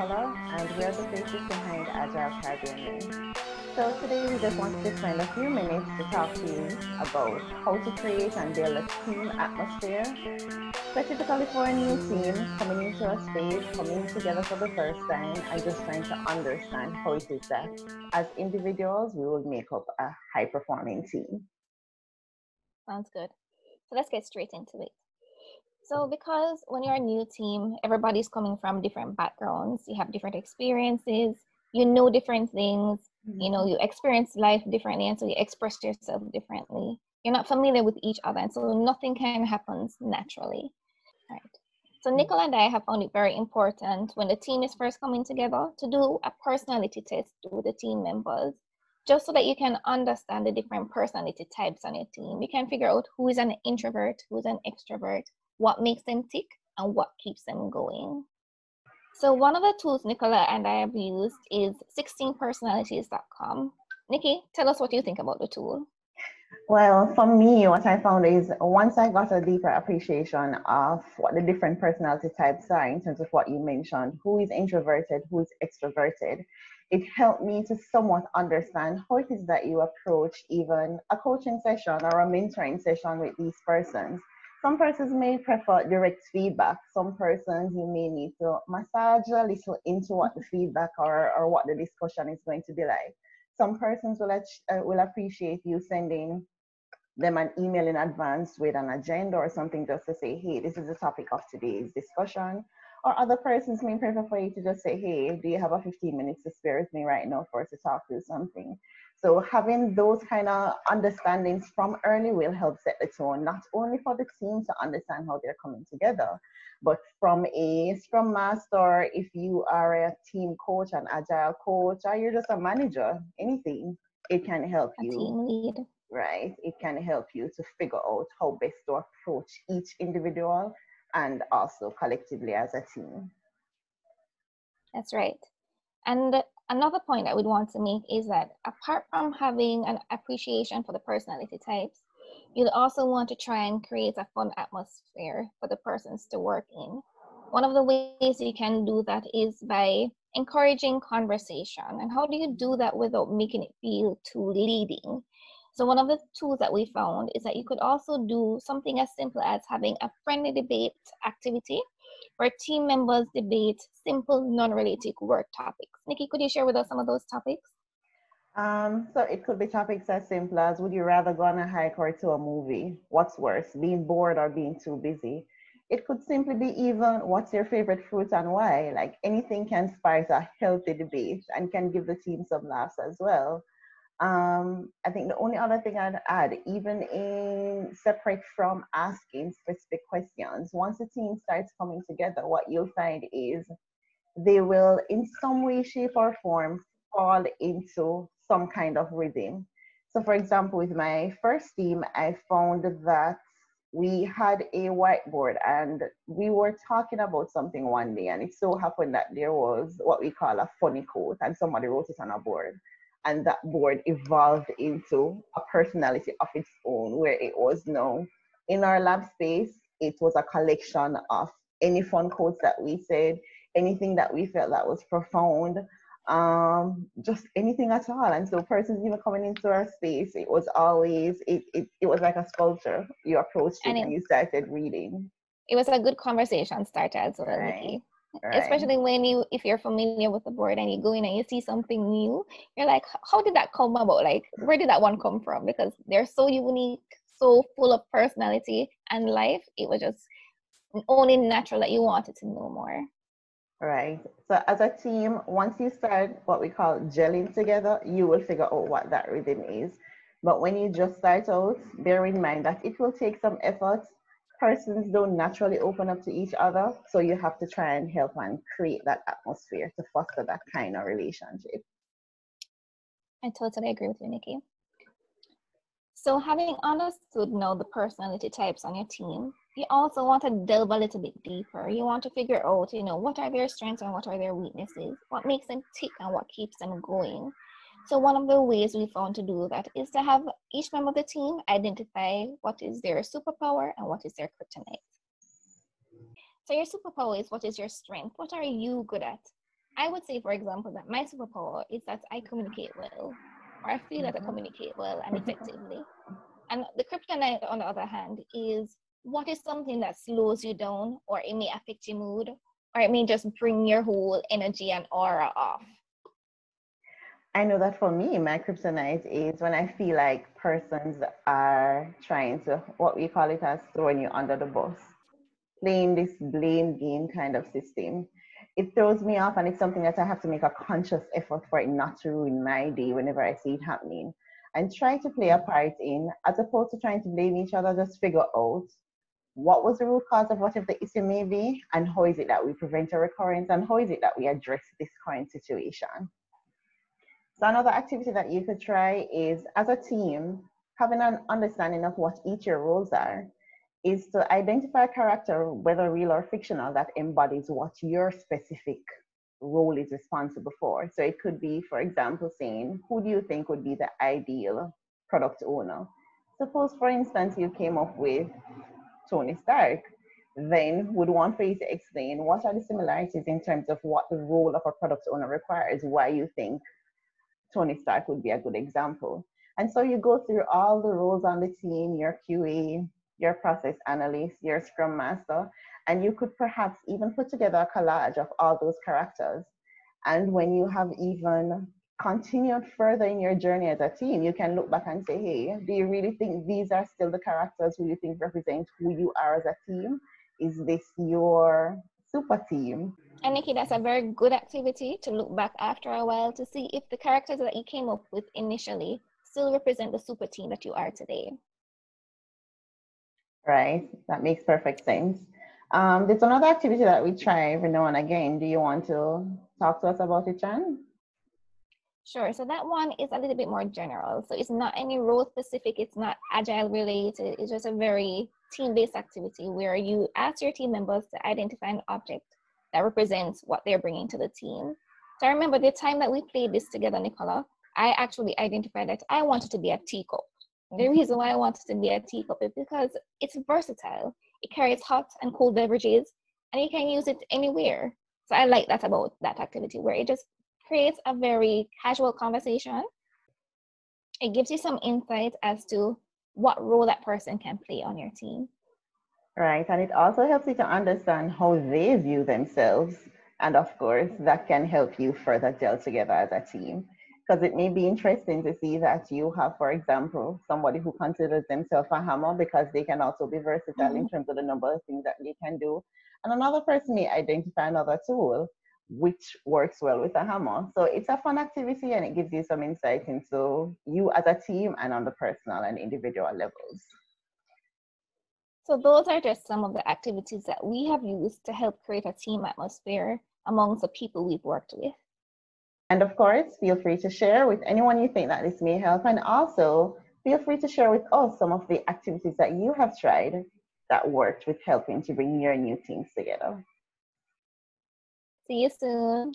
And we're the faces behind Agile Caribbean So today we just wanted to spend a few minutes to talk to you about how to create and build a team atmosphere, specifically for a new team coming into a space, coming together for the first time, and just trying to understand how it is that as individuals we will make up a high performing team. Sounds good. So let's get straight into it. So, because when you're a new team, everybody's coming from different backgrounds, you have different experiences, you know different things, mm-hmm. you know, you experience life differently, and so you express yourself differently. You're not familiar with each other, and so nothing can happen naturally. Right. So, mm-hmm. Nicola and I have found it very important when the team is first coming together to do a personality test with the team members just so that you can understand the different personality types on your team. You can figure out who is an introvert, who's an extrovert, what makes them tick, and what keeps them going. So one of the tools Nicola and I have used is 16personalities.com. Nikki, tell us what you think about the tool. Well, for me, what I found is once I got a deeper appreciation of what the different personality types are in terms of what you mentioned, who is introverted, who is extroverted, it helped me to somewhat understand how it is that you approach even a coaching session or a mentoring session with these persons some persons may prefer direct feedback. Some persons you may need to massage a little into what the feedback or, or what the discussion is going to be like. Some persons will, uh, will appreciate you sending them an email in advance with an agenda or something just to say, hey, this is the topic of today's discussion. Or other persons may prefer for you to just say, hey, do you have a 15 minutes to spare with me right now for us to talk through something? So having those kind of understandings from early will help set the tone, not only for the team to understand how they're coming together, but from a scrum master, if you are a team coach, an agile coach, or you're just a manager, anything, it can help a you. Team lead. Right. It can help you to figure out how best to approach each individual and also collectively as a team. That's right. And another point I would want to make is that apart from having an appreciation for the personality types, you'd also want to try and create a fun atmosphere for the persons to work in. One of the ways you can do that is by encouraging conversation. And how do you do that without making it feel too leading? So, one of the tools that we found is that you could also do something as simple as having a friendly debate activity where team members debate simple, non related work topics. Nikki, could you share with us some of those topics? Um, so it could be topics as simple as would you rather go on a hike or to a movie? What's worse, being bored or being too busy? It could simply be even what's your favorite fruit and why? Like anything can spice a healthy debate and can give the team some laughs as well. Um, I think the only other thing I'd add, even in separate from asking specific questions, once the team starts coming together, what you'll find is they will, in some way, shape, or form, fall into some kind of rhythm. So, for example, with my first team, I found that we had a whiteboard and we were talking about something one day, and it so happened that there was what we call a funny quote, and somebody wrote it on a board and that board evolved into a personality of its own where it was now in our lab space it was a collection of any fun quotes that we said anything that we felt that was profound um just anything at all. And so persons even coming into our space it was always it it, it was like a sculpture you approached it and, it, and you started reading. It was a good conversation starter as well right. Right. Especially when you, if you're familiar with the board and you go in and you see something new, you're like, how did that come about? Like, where did that one come from? Because they're so unique, so full of personality and life. It was just only natural that you wanted to know more. Right. So as a team, once you start what we call gelling together, you will figure out what that rhythm is. But when you just start out, bear in mind that it will take some effort persons don't naturally open up to each other. So you have to try and help and create that atmosphere to foster that kind of relationship. I totally agree with you, Nikki. So having understood now the personality types on your team, you also want to delve a little bit deeper. You want to figure out, you know, what are their strengths and what are their weaknesses? What makes them tick and what keeps them going? So one of the ways we found to do that is to have each member of the team identify what is their superpower and what is their kryptonite. So your superpower is what is your strength? What are you good at? I would say, for example, that my superpower is that I communicate well, or I feel that I mm-hmm. communicate well and effectively. And the kryptonite, on the other hand, is what is something that slows you down, or it may affect your mood, or it may just bring your whole energy and aura off. I know that for me, my kryptonite is when I feel like persons are trying to, what we call it as throwing you under the bus, playing this blame game kind of system. It throws me off, and it's something that I have to make a conscious effort for it not to ruin my day whenever I see it happening. And try to play a part in, as opposed to trying to blame each other, just figure out what was the root cause of whatever the issue may be, and how is it that we prevent a recurrence, and how is it that we address this current situation. So another activity that you could try is as a team, having an understanding of what each your roles are, is to identify a character, whether real or fictional, that embodies what your specific role is responsible for. So it could be, for example, saying, who do you think would be the ideal product owner? Suppose, for instance, you came up with Tony Stark, then would want for you to explain what are the similarities in terms of what the role of a product owner requires, why you think Tony Stark would be a good example. And so you go through all the roles on the team, your QA, your process analyst, your scrum master, and you could perhaps even put together a collage of all those characters. And when you have even continued further in your journey as a team, you can look back and say, hey, do you really think these are still the characters who you think represent who you are as a team? Is this your super team? And Nikki, that's a very good activity to look back after a while to see if the characters that you came up with initially still represent the super team that you are today. Right, that makes perfect sense. Um, there's another activity that we try every now and again. Do you want to talk to us about it, Jan? Sure. So that one is a little bit more general. So it's not any role specific. It's not agile related. It's just a very team-based activity where you ask your team members to identify an object that represents what they're bringing to the team. So I remember the time that we played this together, Nicola, I actually identified that I wanted to be a teacup. The mm-hmm. reason why I wanted to be a teacup is because it's versatile. It carries hot and cold beverages, and you can use it anywhere. So I like that about that activity where it just creates a very casual conversation. It gives you some insight as to what role that person can play on your team. Right. And it also helps you to understand how they view themselves. And of course, that can help you further gel together as a team. Because it may be interesting to see that you have, for example, somebody who considers themselves a hammer because they can also be versatile mm-hmm. in terms of the number of things that they can do. And another person may identify another tool which works well with a hammer. So it's a fun activity and it gives you some insight into you as a team and on the personal and individual levels. So those are just some of the activities that we have used to help create a team atmosphere amongst the people we've worked with. And of course, feel free to share with anyone you think that this may help. And also feel free to share with us some of the activities that you have tried that worked with helping to bring your new teams together. See you soon.